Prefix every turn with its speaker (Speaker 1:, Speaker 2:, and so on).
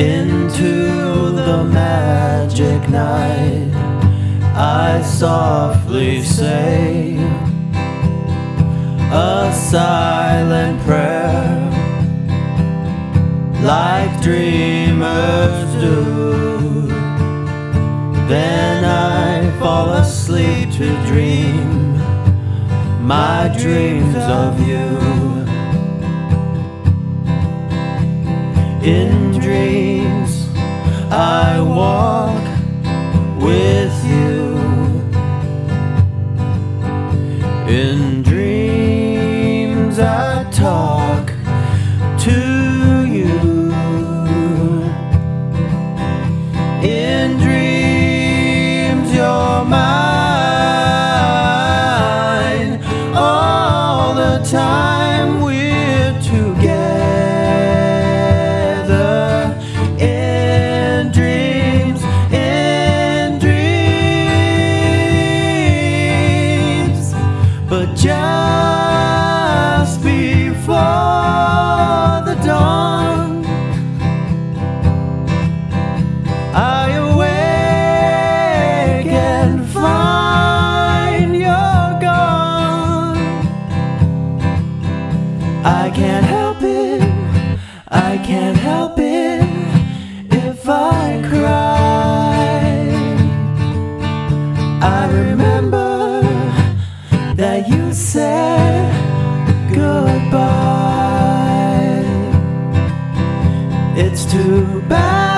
Speaker 1: into the magic night. I softly say a silent prayer like dreamers do. Then I fall asleep to dream my dreams of you. In dreams, I walk with you. In dreams, I talk to just before the dawn. I awake and find you're gone. I can't help it, I can't help it goodbye. It's too bad